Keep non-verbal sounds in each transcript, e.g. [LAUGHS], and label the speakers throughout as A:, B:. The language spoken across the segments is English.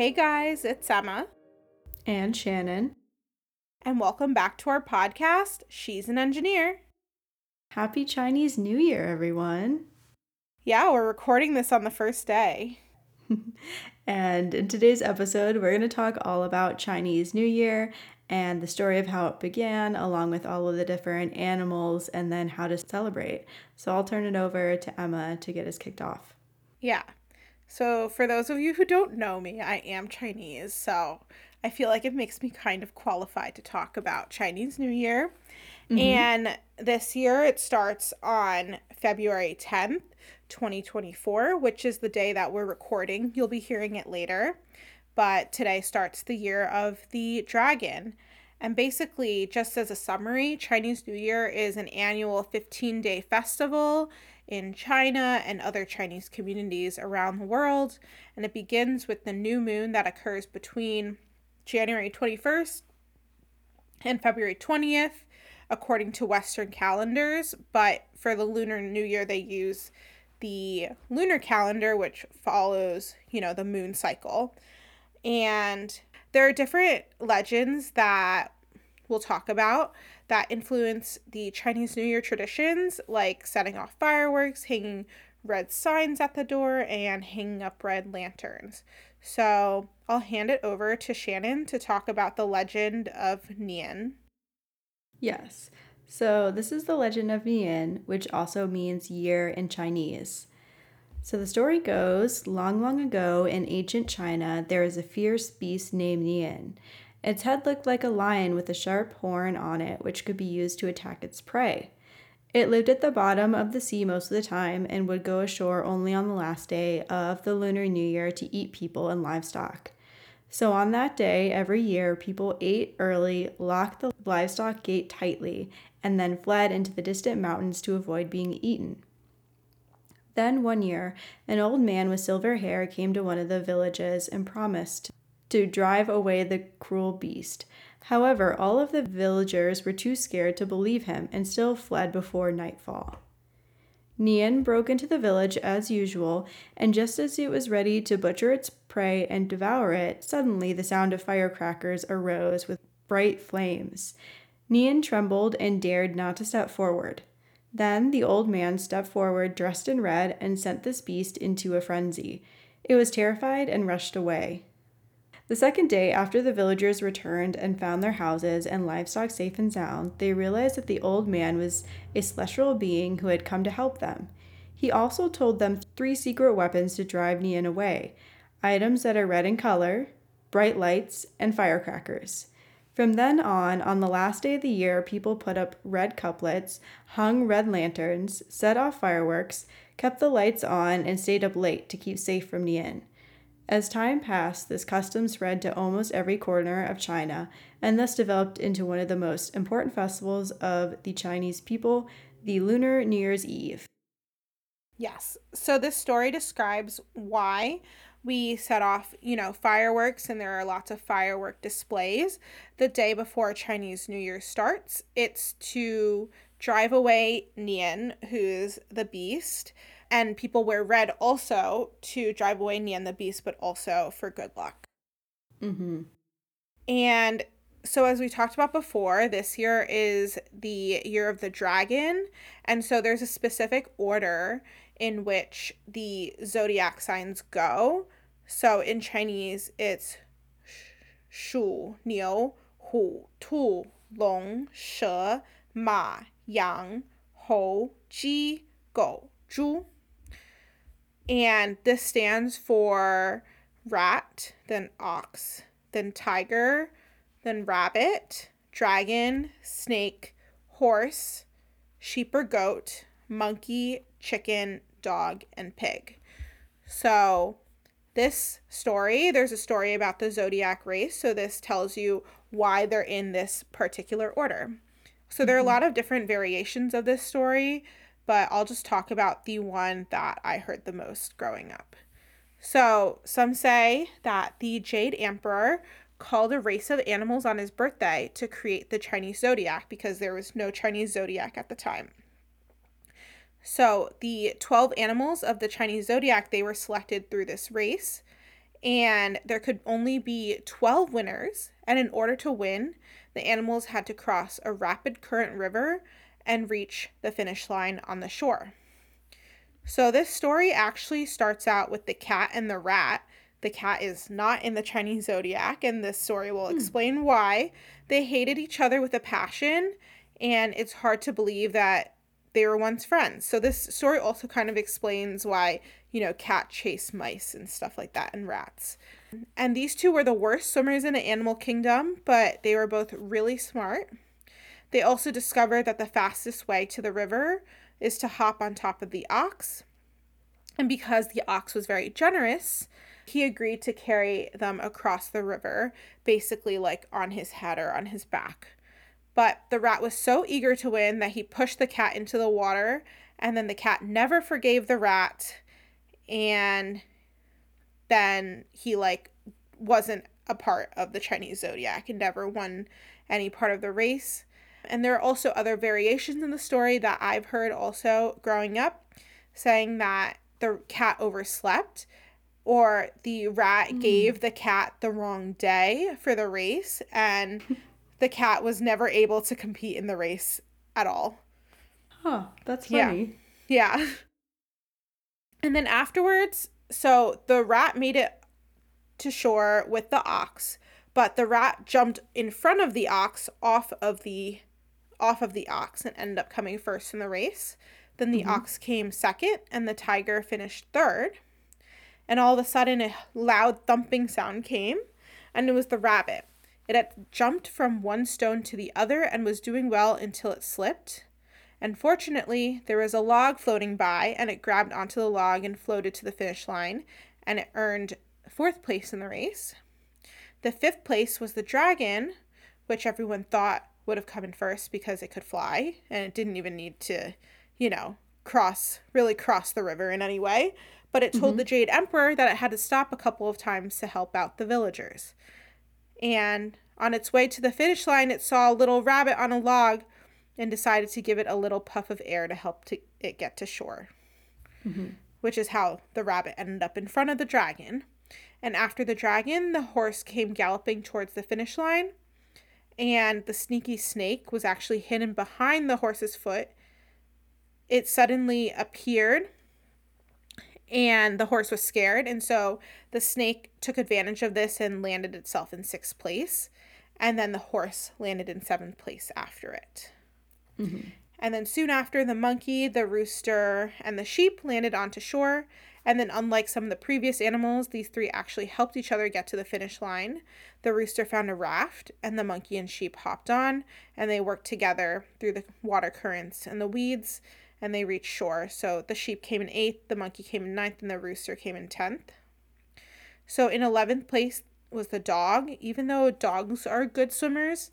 A: Hey guys, it's Emma.
B: And Shannon.
A: And welcome back to our podcast, She's an Engineer.
B: Happy Chinese New Year, everyone.
A: Yeah, we're recording this on the first day. [LAUGHS]
B: and in today's episode, we're going to talk all about Chinese New Year and the story of how it began, along with all of the different animals and then how to celebrate. So I'll turn it over to Emma to get us kicked off.
A: Yeah. So, for those of you who don't know me, I am Chinese. So, I feel like it makes me kind of qualified to talk about Chinese New Year. Mm-hmm. And this year it starts on February 10th, 2024, which is the day that we're recording. You'll be hearing it later. But today starts the year of the dragon. And basically, just as a summary, Chinese New Year is an annual 15 day festival in China and other Chinese communities around the world. And it begins with the new moon that occurs between January 21st and February 20th, according to Western calendars. But for the Lunar New Year, they use the lunar calendar, which follows, you know, the moon cycle. And there are different legends that we'll talk about that influence the Chinese New Year traditions, like setting off fireworks, hanging red signs at the door, and hanging up red lanterns. So I'll hand it over to Shannon to talk about the legend of Nian.
B: Yes. So this is the legend of Nian, which also means year in Chinese. So the story goes long, long ago in ancient China, there was a fierce beast named Nian. Its head looked like a lion with a sharp horn on it, which could be used to attack its prey. It lived at the bottom of the sea most of the time and would go ashore only on the last day of the Lunar New Year to eat people and livestock. So on that day, every year, people ate early, locked the livestock gate tightly, and then fled into the distant mountains to avoid being eaten. Then one year, an old man with silver hair came to one of the villages and promised to drive away the cruel beast. However, all of the villagers were too scared to believe him and still fled before nightfall. Nian broke into the village as usual, and just as it was ready to butcher its prey and devour it, suddenly the sound of firecrackers arose with bright flames. Nian trembled and dared not to step forward. Then the old man stepped forward, dressed in red, and sent this beast into a frenzy. It was terrified and rushed away. The second day after the villagers returned and found their houses and livestock safe and sound, they realized that the old man was a celestial being who had come to help them. He also told them three secret weapons to drive Nian away items that are red in color, bright lights, and firecrackers. From then on, on the last day of the year, people put up red couplets, hung red lanterns, set off fireworks, kept the lights on, and stayed up late to keep safe from Nian. As time passed, this custom spread to almost every corner of China and thus developed into one of the most important festivals of the Chinese people, the Lunar New Year's Eve.
A: Yes. So this story describes why we set off, you know, fireworks and there are lots of firework displays the day before Chinese New Year starts. It's to drive away Nian, who's the beast, and people wear red also to drive away Nian the Beast, but also for good luck. Mm-hmm. And so, as we talked about before, this year is the year of the dragon. And so, there's a specific order in which the zodiac signs go. So, in Chinese, it's Shu, Niu, Hu, Tu, Long, She, Ma, Yang, Hou, Ji, Gou, Zhu. And this stands for rat, then ox, then tiger, then rabbit, dragon, snake, horse, sheep or goat, monkey, chicken, dog, and pig. So, this story, there's a story about the zodiac race. So, this tells you why they're in this particular order. So, there are a mm-hmm. lot of different variations of this story but I'll just talk about the one that I heard the most growing up. So, some say that the Jade Emperor called a race of animals on his birthday to create the Chinese zodiac because there was no Chinese zodiac at the time. So, the 12 animals of the Chinese zodiac, they were selected through this race and there could only be 12 winners. And in order to win, the animals had to cross a rapid current river and reach the finish line on the shore. So, this story actually starts out with the cat and the rat. The cat is not in the Chinese zodiac, and this story will hmm. explain why. They hated each other with a passion, and it's hard to believe that they were once friends. So, this story also kind of explains why you know, cat chase mice and stuff like that and rats. And these two were the worst swimmers in the animal kingdom, but they were both really smart. They also discovered that the fastest way to the river is to hop on top of the ox. And because the ox was very generous, he agreed to carry them across the river, basically like on his head or on his back. But the rat was so eager to win that he pushed the cat into the water, and then the cat never forgave the rat and then he like wasn't a part of the Chinese zodiac and never won any part of the race. And there are also other variations in the story that I've heard also growing up saying that the cat overslept or the rat mm. gave the cat the wrong day for the race and [LAUGHS] the cat was never able to compete in the race at all.
B: Huh, that's funny.
A: Yeah. Yeah. [LAUGHS] And then afterwards, so the rat made it to shore with the ox, but the rat jumped in front of the ox off of the off of the ox and ended up coming first in the race. Then the mm-hmm. ox came second and the tiger finished third. And all of a sudden a loud thumping sound came and it was the rabbit. It had jumped from one stone to the other and was doing well until it slipped and fortunately, there was a log floating by, and it grabbed onto the log and floated to the finish line, and it earned fourth place in the race. The fifth place was the dragon, which everyone thought would have come in first because it could fly, and it didn't even need to, you know, cross, really cross the river in any way. But it told mm-hmm. the Jade Emperor that it had to stop a couple of times to help out the villagers. And on its way to the finish line, it saw a little rabbit on a log and decided to give it a little puff of air to help to it get to shore. Mm-hmm. Which is how the rabbit ended up in front of the dragon. And after the dragon, the horse came galloping towards the finish line. And the sneaky snake was actually hidden behind the horse's foot. It suddenly appeared and the horse was scared. And so the snake took advantage of this and landed itself in sixth place. And then the horse landed in seventh place after it. Mm-hmm. And then soon after, the monkey, the rooster, and the sheep landed onto shore. And then, unlike some of the previous animals, these three actually helped each other get to the finish line. The rooster found a raft, and the monkey and sheep hopped on, and they worked together through the water currents and the weeds, and they reached shore. So the sheep came in eighth, the monkey came in ninth, and the rooster came in tenth. So in 11th place was the dog. Even though dogs are good swimmers,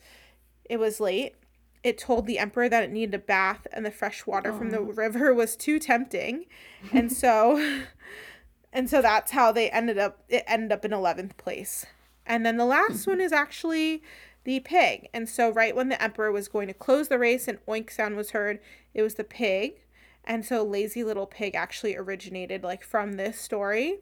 A: it was late it told the emperor that it needed a bath and the fresh water from the river was too tempting. And so [LAUGHS] [LAUGHS] and so that's how they ended up it ended up in 11th place. And then the last one is actually the pig. And so right when the emperor was going to close the race and oink sound was heard, it was the pig. And so lazy little pig actually originated like from this story.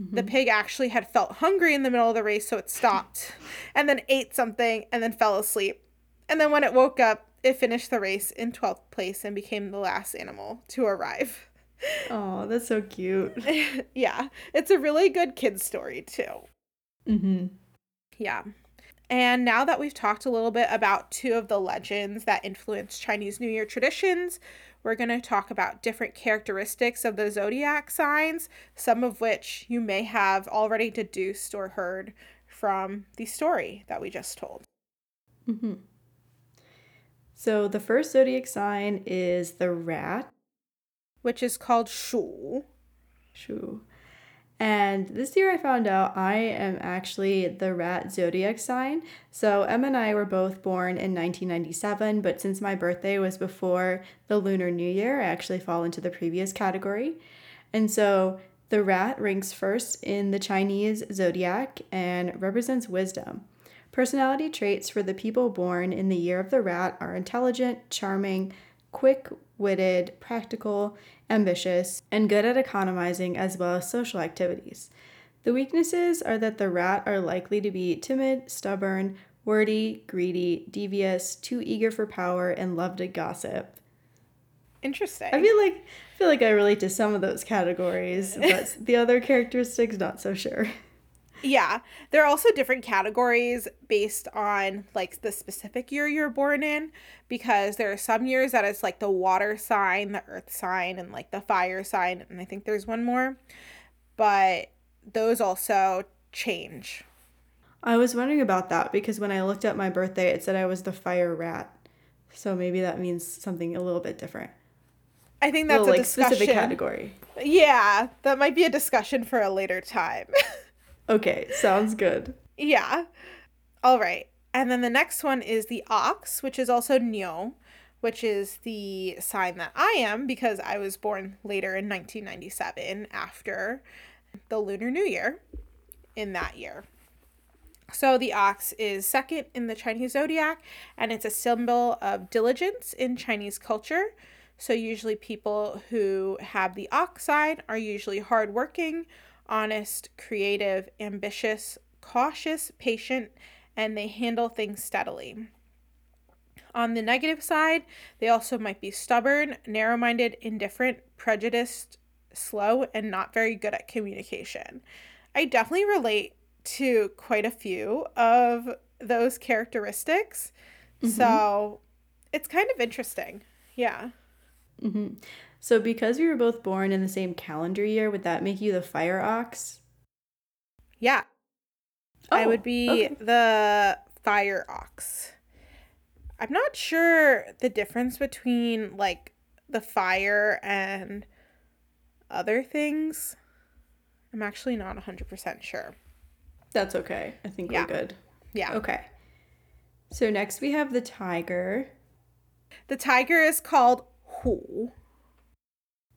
A: Mm-hmm. The pig actually had felt hungry in the middle of the race, so it stopped [LAUGHS] and then ate something and then fell asleep. And then when it woke up, it finished the race in 12th place and became the last animal to arrive.
B: Oh, that's so cute. [LAUGHS]
A: yeah, it's a really good kid story, too. Mm-hmm. Yeah. And now that we've talked a little bit about two of the legends that influence Chinese New Year traditions, we're going to talk about different characteristics of the zodiac signs, some of which you may have already deduced or heard from the story that we just told. Mm-hmm.
B: So the first zodiac sign is the rat,
A: which is called Shu.
B: Shu. And this year I found out I am actually the rat zodiac sign. So Emma and I were both born in 1997, but since my birthday was before the Lunar New Year, I actually fall into the previous category. And so the rat ranks first in the Chinese zodiac and represents wisdom. Personality traits for the people born in the year of the rat are intelligent, charming, quick witted, practical, ambitious, and good at economizing as well as social activities. The weaknesses are that the rat are likely to be timid, stubborn, wordy, greedy, devious, too eager for power, and love to gossip.
A: Interesting.
B: I feel like I feel like I relate to some of those categories, [LAUGHS] but the other characteristics not so sure.
A: Yeah, there are also different categories based on like the specific year you're born in because there are some years that it's like the water sign, the earth sign and like the fire sign and I think there's one more. But those also change.
B: I was wondering about that because when I looked at my birthday it said I was the fire rat. So maybe that means something a little bit different.
A: I think that's little, a like, specific
B: category.
A: Yeah, that might be a discussion for a later time. [LAUGHS]
B: Okay, sounds good.
A: Yeah. All right. And then the next one is the ox, which is also Niu, which is the sign that I am because I was born later in 1997 after the Lunar New Year in that year. So the ox is second in the Chinese zodiac and it's a symbol of diligence in Chinese culture. So usually people who have the ox sign are usually hardworking, honest, creative, ambitious, cautious, patient, and they handle things steadily. On the negative side, they also might be stubborn, narrow minded, indifferent, prejudiced, slow, and not very good at communication. I definitely relate to quite a few of those characteristics. Mm-hmm. So it's kind of interesting. Yeah.
B: Mm-hmm. So, because we were both born in the same calendar year, would that make you the fire ox?
A: Yeah. Oh, I would be okay. the fire ox. I'm not sure the difference between like the fire and other things. I'm actually not 100% sure.
B: That's okay. I think yeah. we're good.
A: Yeah.
B: Okay. So next we have the tiger.
A: The tiger is called Hu.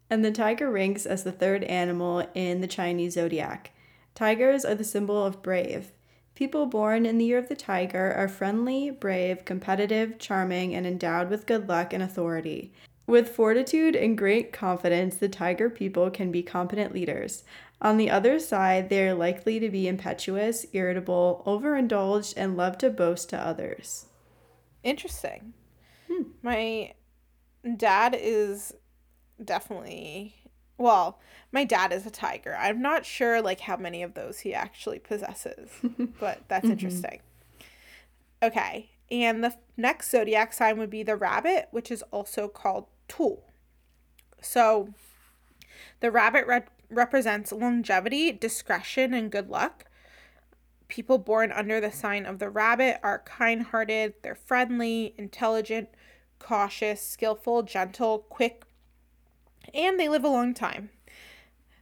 B: And the tiger ranks as the third animal in the Chinese zodiac. Tigers are the symbol of brave. People born in the year of the tiger are friendly, brave, competitive, charming, and endowed with good luck and authority. With fortitude and great confidence, the tiger people can be competent leaders. On the other side, they are likely to be impetuous, irritable, overindulged, and love to boast to others.
A: Interesting. Hmm. My dad is definitely well, my dad is a tiger. I'm not sure like how many of those he actually possesses, [LAUGHS] but that's mm-hmm. interesting. Okay. And the next zodiac sign would be the rabbit, which is also called Tu. So the rabbit re- represents longevity, discretion, and good luck. People born under the sign of the rabbit are kind hearted, they're friendly, intelligent, cautious, skillful, gentle, quick, and they live a long time.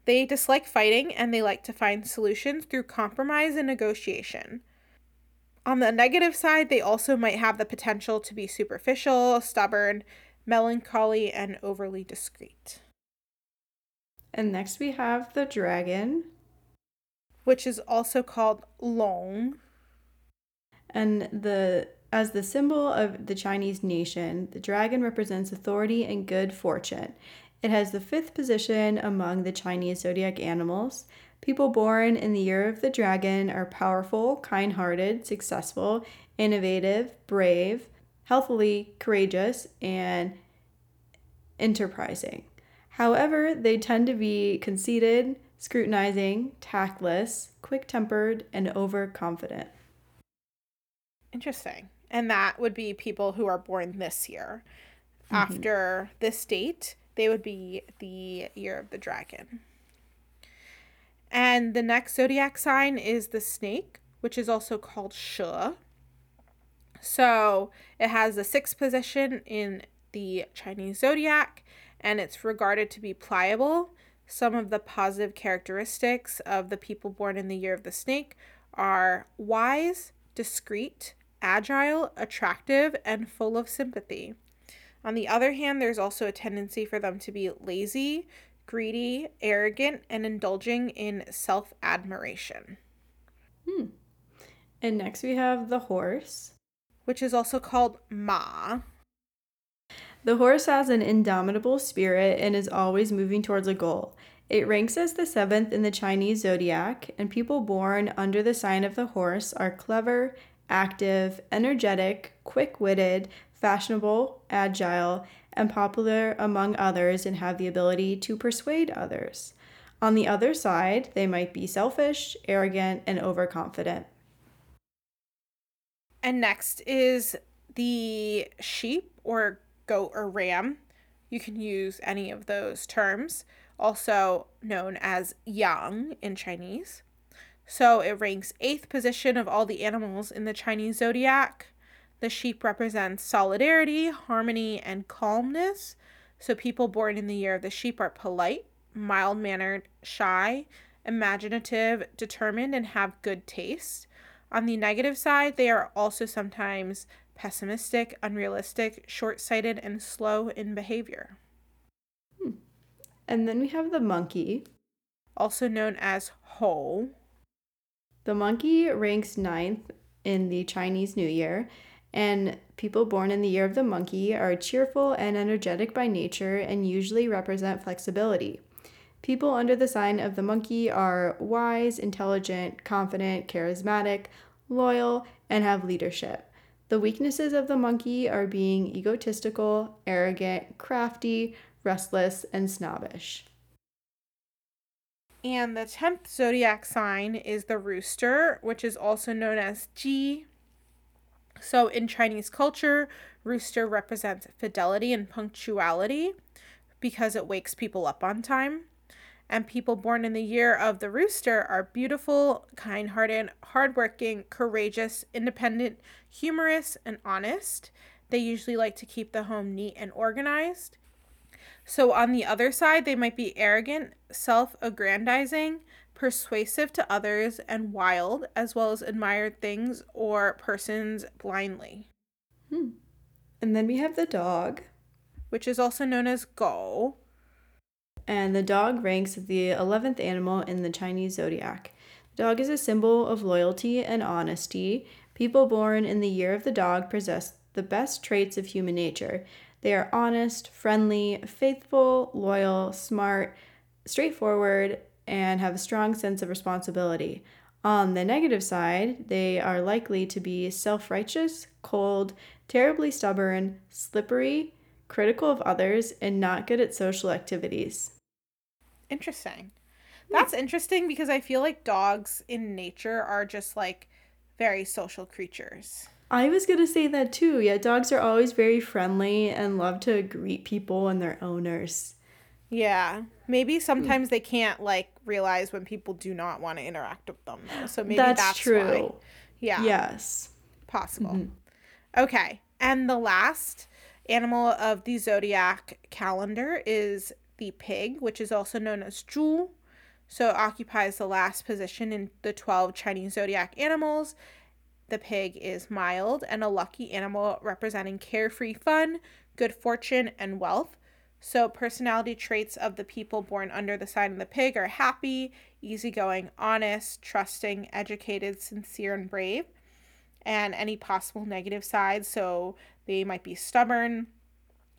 A: They dislike fighting and they like to find solutions through compromise and negotiation. On the negative side, they also might have the potential to be superficial, stubborn, melancholy, and overly discreet.
B: And next we have the dragon,
A: which is also called Long.
B: And the as the symbol of the Chinese nation, the dragon represents authority and good fortune. It has the fifth position among the Chinese zodiac animals. People born in the year of the dragon are powerful, kind hearted, successful, innovative, brave, healthily courageous, and enterprising. However, they tend to be conceited, scrutinizing, tactless, quick tempered, and overconfident.
A: Interesting. And that would be people who are born this year. Mm-hmm. After this date, they would be the year of the dragon. And the next zodiac sign is the snake, which is also called Shi. So it has the sixth position in the Chinese zodiac, and it's regarded to be pliable. Some of the positive characteristics of the people born in the year of the snake are wise, discreet, agile, attractive, and full of sympathy. On the other hand, there's also a tendency for them to be lazy, greedy, arrogant, and indulging in self admiration.
B: Hmm. And next we have the horse,
A: which is also called Ma.
B: The horse has an indomitable spirit and is always moving towards a goal. It ranks as the seventh in the Chinese zodiac, and people born under the sign of the horse are clever, active, energetic, quick witted, fashionable, agile, and popular among others and have the ability to persuade others. On the other side, they might be selfish, arrogant, and overconfident.
A: And next is the sheep or goat or ram. You can use any of those terms, also known as yang in Chinese. So it ranks eighth position of all the animals in the Chinese zodiac. The sheep represents solidarity, harmony, and calmness. So people born in the year of the sheep are polite, mild mannered, shy, imaginative, determined, and have good taste. On the negative side, they are also sometimes pessimistic, unrealistic, short sighted, and slow in behavior.
B: Hmm. And then we have the monkey,
A: also known as Hou.
B: The monkey ranks ninth in the Chinese New Year, and people born in the year of the monkey are cheerful and energetic by nature and usually represent flexibility. People under the sign of the monkey are wise, intelligent, confident, charismatic, loyal, and have leadership. The weaknesses of the monkey are being egotistical, arrogant, crafty, restless, and snobbish.
A: And the 10th zodiac sign is the rooster, which is also known as Ji. So in Chinese culture, rooster represents fidelity and punctuality because it wakes people up on time and people born in the year of the rooster are beautiful, kind hearted, hardworking, courageous, independent, humorous, and honest. They usually like to keep the home neat and organized. So, on the other side, they might be arrogant, self aggrandizing, persuasive to others, and wild, as well as admired things or persons blindly.
B: Hmm. And then we have the dog,
A: which is also known as Gou
B: and the dog ranks as the 11th animal in the Chinese zodiac. The dog is a symbol of loyalty and honesty. People born in the year of the dog possess the best traits of human nature. They are honest, friendly, faithful, loyal, smart, straightforward, and have a strong sense of responsibility. On the negative side, they are likely to be self righteous, cold, terribly stubborn, slippery, critical of others, and not good at social activities.
A: Interesting. That's interesting because I feel like dogs in nature are just like very social creatures.
B: I was going to say that too. Yeah, dogs are always very friendly and love to greet people and their owners.
A: Yeah. Maybe sometimes they can't like realize when people do not want to interact with them though. So maybe that's, that's true. Why.
B: Yeah. Yes.
A: Possible. Mm-hmm. Okay. And the last animal of the zodiac calendar is the pig, which is also known as zhu. So it occupies the last position in the 12 Chinese zodiac animals. The pig is mild and a lucky animal representing carefree fun, good fortune, and wealth. So, personality traits of the people born under the sign of the pig are happy, easygoing, honest, trusting, educated, sincere, and brave. And any possible negative sides, so they might be stubborn,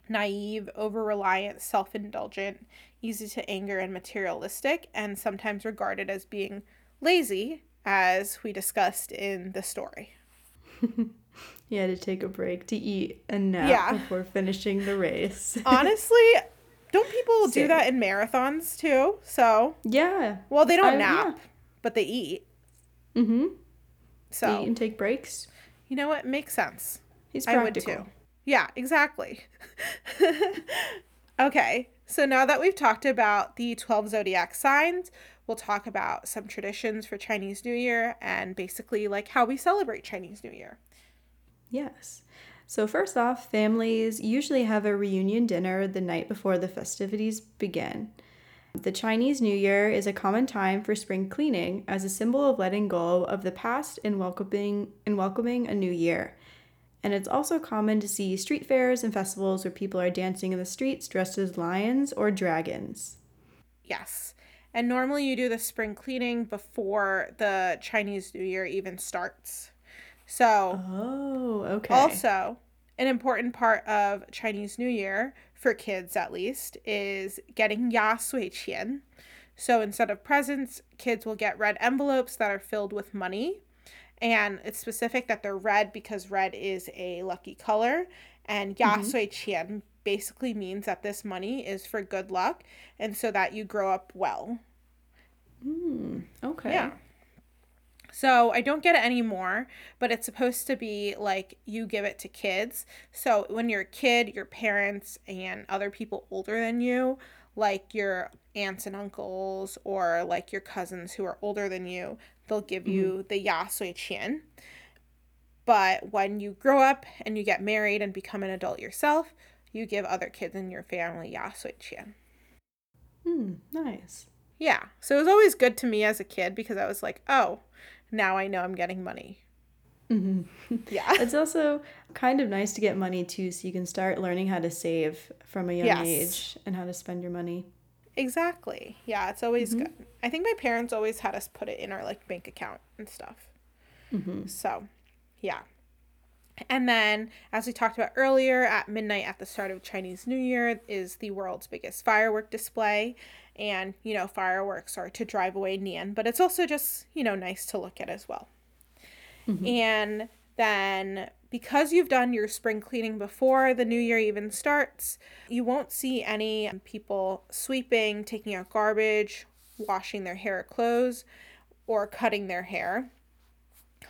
A: naive, over reliant, self indulgent, easy to anger, and materialistic, and sometimes regarded as being lazy, as we discussed in the story. [LAUGHS]
B: you had to take a break to eat and nap yeah. before finishing the race. [LAUGHS]
A: Honestly, don't people do that in marathons too? So
B: yeah.
A: Well, they don't I, nap, yeah. but they eat.
B: Mm-hmm. So eat and take breaks.
A: You know what? Makes sense.
B: He's practical. I would too.
A: Yeah, exactly. [LAUGHS] okay, so now that we've talked about the 12 zodiac signs, we'll talk about some traditions for Chinese New Year and basically like how we celebrate Chinese New Year.
B: Yes. So, first off, families usually have a reunion dinner the night before the festivities begin. The Chinese New Year is a common time for spring cleaning as a symbol of letting go of the past and welcoming and welcoming a new year and it's also common to see street fairs and festivals where people are dancing in the streets dressed as lions or dragons.
A: Yes. And normally you do the spring cleaning before the Chinese New Year even starts. So,
B: oh, okay.
A: Also, an important part of Chinese New Year for kids at least is getting Ya Sui Qian. So instead of presents, kids will get red envelopes that are filled with money. And it's specific that they're red because red is a lucky color. And Yasui mm-hmm. Qian basically means that this money is for good luck and so that you grow up well.
B: Hmm. Okay.
A: Yeah. So I don't get it anymore, but it's supposed to be like you give it to kids. So when you're a kid, your parents and other people older than you, like your aunts and uncles or like your cousins who are older than you, they'll give you the Yasui Qian. But when you grow up and you get married and become an adult yourself, you give other kids in your family Yasui Qian.
B: Hmm. Nice.
A: Yeah. So it was always good to me as a kid because I was like, oh, now I know I'm getting money.
B: hmm [LAUGHS] [LAUGHS]
A: Yeah.
B: It's also kind of nice to get money too, so you can start learning how to save from a young
A: Yes.
B: age and how to spend your money.
A: Exactly. Yeah, it's always good. I think my parents always had us put it in our like bank account and stuff.
B: Mm-hmm.
A: So, yeah. And then, as we talked about earlier, at midnight at the start of Chinese New Year is the world's biggest firework display. And, you know, fireworks are to drive away Nian, but it's also just, you know, nice to look at as well. Mm-hmm. And then, because you've done your spring cleaning before the new year even starts, you won't see any people sweeping, taking out garbage, washing their hair or clothes, or cutting their hair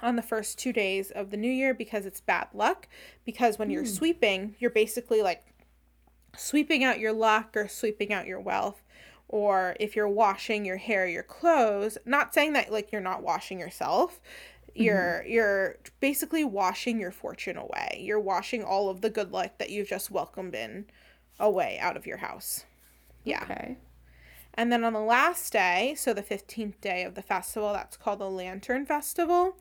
A: on the first two days of the new year because it's bad luck. Because when you're hmm. sweeping, you're basically like sweeping out your luck or sweeping out your wealth. Or if you're washing your hair, your clothes, not saying that like you're not washing yourself, you're mm-hmm. you're basically washing your fortune away. You're washing all of the good luck that you've just welcomed in away out of your house. Yeah.
B: Okay.
A: And then on the last day, so the 15th day of the festival, that's called the Lantern Festival.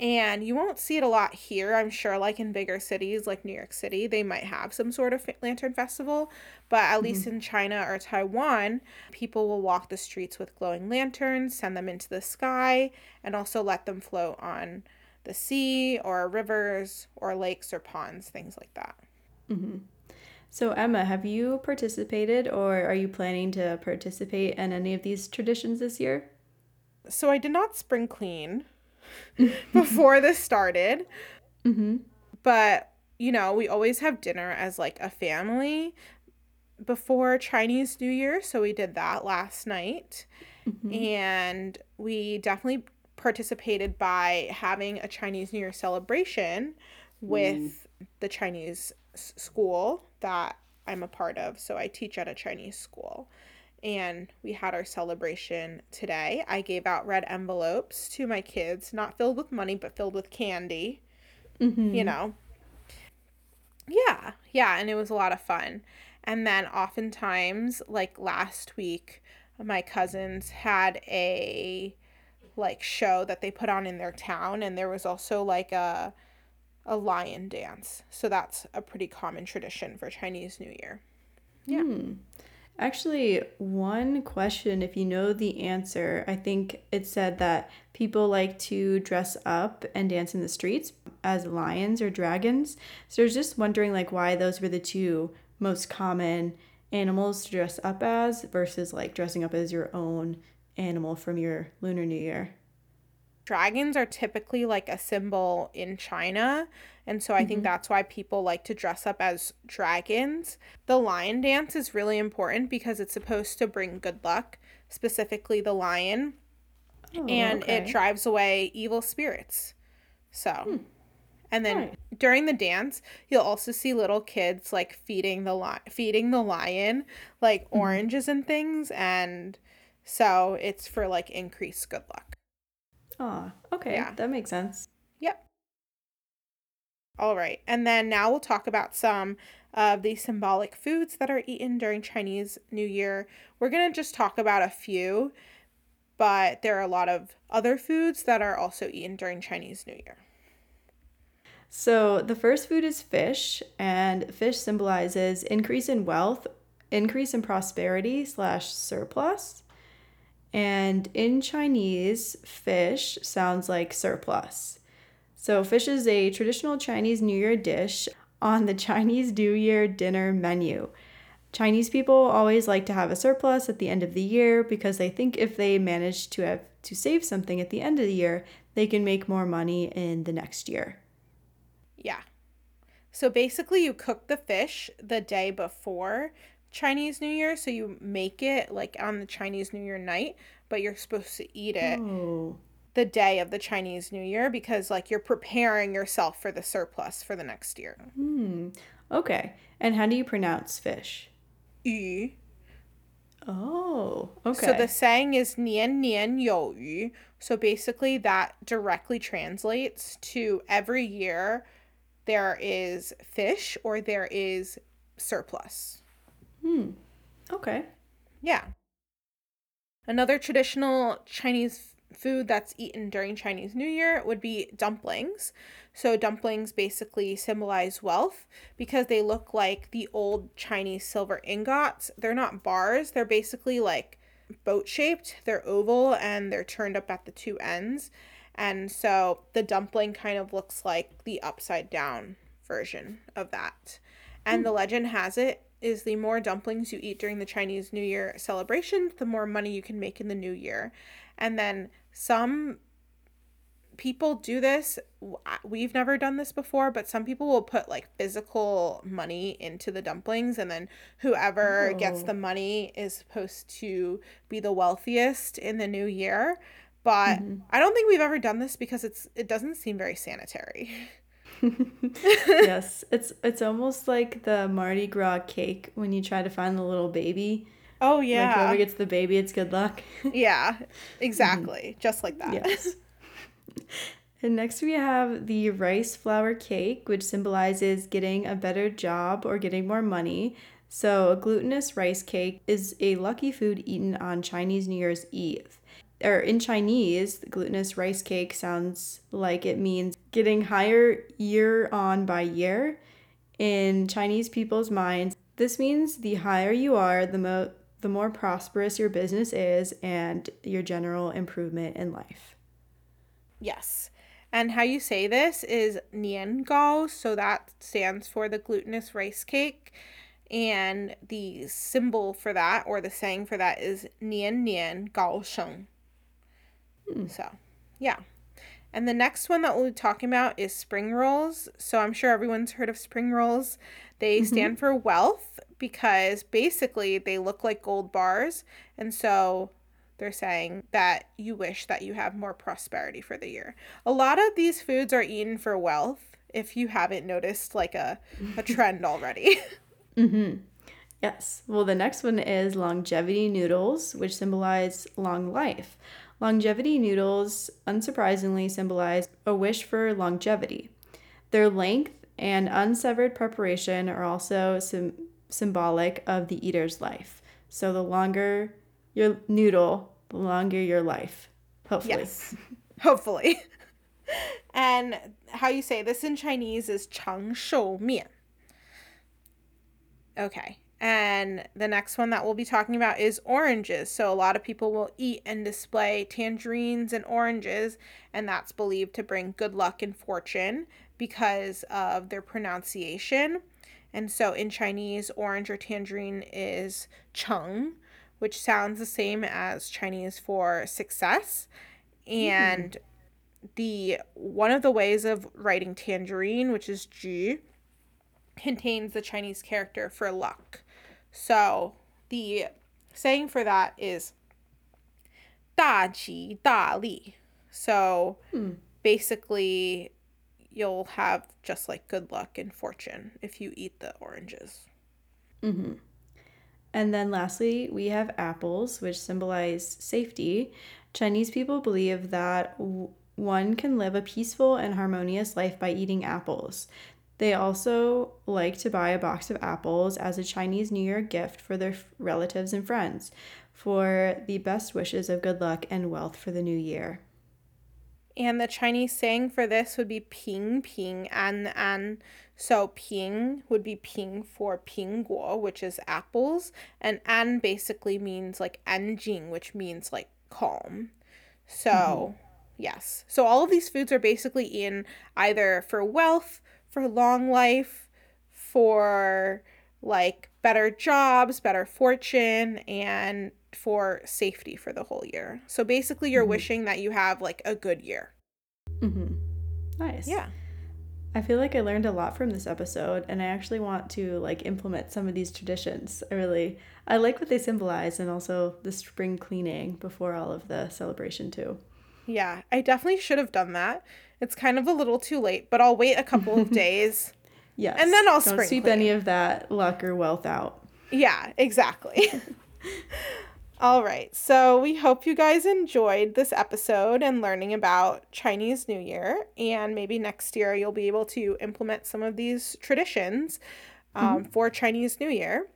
A: And you won't see it a lot here. I'm sure, like in bigger cities like New York City, they might have some sort of lantern festival. But at least mm-hmm. in China or Taiwan, people will walk the streets with glowing lanterns, send them into the sky, and also let them float on the sea or rivers or lakes or ponds, things like that. Mm-hmm.
B: So, Emma, have you participated or are you planning to participate in any of these traditions this year?
A: So I did not spring clean [LAUGHS] before this started.
B: Mm-hmm.
A: but you know we always have dinner as like a family before chinese new year so we did that last night and we definitely participated by having a chinese new year celebration with the chinese s- school that i'm a part of so i teach at a chinese school and we had our celebration today i gave out red envelopes to my kids not filled with money but filled with candy
B: Mm-hmm.
A: you know. Yeah, yeah, and it was a lot of fun. And then oftentimes, like last week, my cousins had a like show that they put on in their town and there was also like a a lion dance. So that's a pretty common tradition for Chinese New Year. Yeah.
B: Hmm. Actually, one question, if you know the answer, I think it said that people like to dress up and dance in the streets as lions or dragons. So I was just wondering like why those were the two most common animals to dress up as versus like dressing up as your own animal from your Lunar New Year.
A: Dragons are typically like a symbol in China. And so I think mm-hmm. that's why people like to dress up as dragons. The lion dance is really important because it's supposed to bring good luck, specifically the lion,
B: Oh,
A: and it drives away evil spirits. So, hmm. and then
B: Nice.
A: during the dance, you'll also see little kids like feeding the li- feeding the lion like mm-hmm. oranges and things and so it's for like increased good luck.
B: Aw, okay,
A: Yeah.
B: that makes sense.
A: Yep. All right. And then now we'll talk about some of the symbolic foods that are eaten during Chinese New Year. We're going to just talk about a few, but there are a lot of other foods that are also eaten during Chinese New Year.
B: So the first food is fish, and fish symbolizes increase in wealth, increase in prosperity slash surplus. And in Chinese, fish sounds like surplus. So fish is a traditional Chinese New Year dish on the [LAUGHS] Chinese New Year dinner menu. Chinese people always like to have a surplus at the end of the year because they think if they manage to have to save something at the end of the year, they can make more money in the next year.
A: Yeah. So basically, you cook the fish the day before Chinese New Year. So you make it like on the Chinese New Year night, but you're supposed to eat it
B: Oh.
A: the day of the Chinese New Year because like you're preparing yourself for the surplus for the next year.
B: Hmm. Okay. And how do you pronounce fish?
A: Yu.
B: Oh. Okay.
A: So the saying is nian nian you yu. So basically that directly translates to every year there is fish or there is surplus.
B: Hmm. Okay.
A: Yeah. Another traditional Chinese food that's eaten during Chinese New Year would be dumplings. So, dumplings basically symbolize wealth because they look like the old Chinese silver ingots. They're not bars, they're basically like boat shaped. They're oval and they're turned up at the two ends. And so the dumpling kind of looks like the upside down version of that. And the legend has it is the more dumplings you eat during the Chinese New Year celebration, the more money you can make in the new year. And then some people do this. We've never done this before, but some people will put like physical money into the dumplings, and then whoever gets
B: Oh.
A: the money is supposed to be the wealthiest in the new year. But mm-hmm. I don't think we've ever done this because it's it doesn't seem very sanitary. [LAUGHS] [LAUGHS]
B: yes, it's it's almost like the Mardi Gras cake when you try to find the little baby.
A: Oh
B: Like
A: yeah.
B: whoever gets the baby, it's good luck. [LAUGHS]
A: yeah, exactly. Mm-hmm. Just like that.
B: yes. [LAUGHS] And next we have the rice flour cake, which symbolizes getting a better job or getting more money. So, a glutinous rice cake is a lucky food eaten on Chinese New Year's Eve. Or in Chinese, glutinous rice cake sounds like it means getting higher year on by year. In Chinese people's minds, this means the higher you are, the mo- the more prosperous your business is and your general improvement in life.
A: Yes. And how you say this is nian gao, so that stands for the glutinous rice cake. And the symbol for that, or the saying for that, is nian nian gao sheng. Hmm. So, yeah. And the next one that we'll be talking about is spring rolls. So I'm sure everyone's heard of spring rolls. They mm-hmm. stand for wealth because basically they look like gold bars. And so they're saying that you wish that you have more prosperity for the year. A lot of these foods are eaten for wealth, if you haven't noticed like a, a [LAUGHS] trend already. Mm-hmm.
B: Yes. Well, the next one is longevity noodles, which symbolize long life. Longevity noodles, unsurprisingly, symbolize a wish for longevity. Their length and unsevered preparation are also sim- symbolic of the eater's life. So the longer your noodle, the longer your life. Hopefully.
A: yes. [LAUGHS] Hopefully. [LAUGHS] and how you say this in Chinese is 长寿面. Okay. And the next one that we'll be talking about is oranges. So a lot of people will eat and display tangerines and oranges, and that's believed to bring good luck and fortune because of their pronunciation. And so in Chinese, orange or tangerine is cheng, which sounds the same as Chinese for success. And hmm. the one of the ways of writing tangerine, which is ju, contains the Chinese character for luck. So the saying for that is "daji da li." So hmm. basically, you'll have just like good luck and fortune if you eat the oranges. Mhm.
B: And then lastly, we have apples, which symbolize safety. Chinese people believe that one can live a peaceful and harmonious life by eating apples. They also like to buy a box of apples as a Chinese New Year gift for their relatives and friends for the best wishes of good luck and wealth for the new year.
A: And the Chinese saying for this would be ping ping an an. So ping would be ping for pingguo, which is apples, and an basically means like anjing, which means like calm. So mm-hmm. yes. So all of these foods are basically in either for wealth, for long life, for like better jobs, better fortune, and for safety for the whole year. So basically, you're
B: Mhm.
A: wishing that you have like a good year.
B: Mm-hmm. Nice.
A: Yeah.
B: I feel like I learned a lot from this episode and I actually want to like implement some of these traditions. I really I like what they symbolize and also the spring cleaning before all of the celebration too.
A: Yeah, I definitely should have done that. It's kind of a little too late, but I'll wait a couple of [LAUGHS] days.
B: Yes.
A: And then I'll
B: Don't
A: spring
B: sweep any of that luck or wealth out.
A: Yeah, exactly. [LAUGHS] All right. So we hope you guys enjoyed this episode and learning about Chinese New Year. And maybe next year you'll be able to implement some of these traditions um, for Chinese New Year.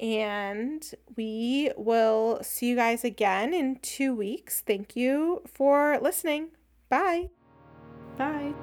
A: And we will see you guys again in two weeks. Thank you for listening. Bye.
B: Bye.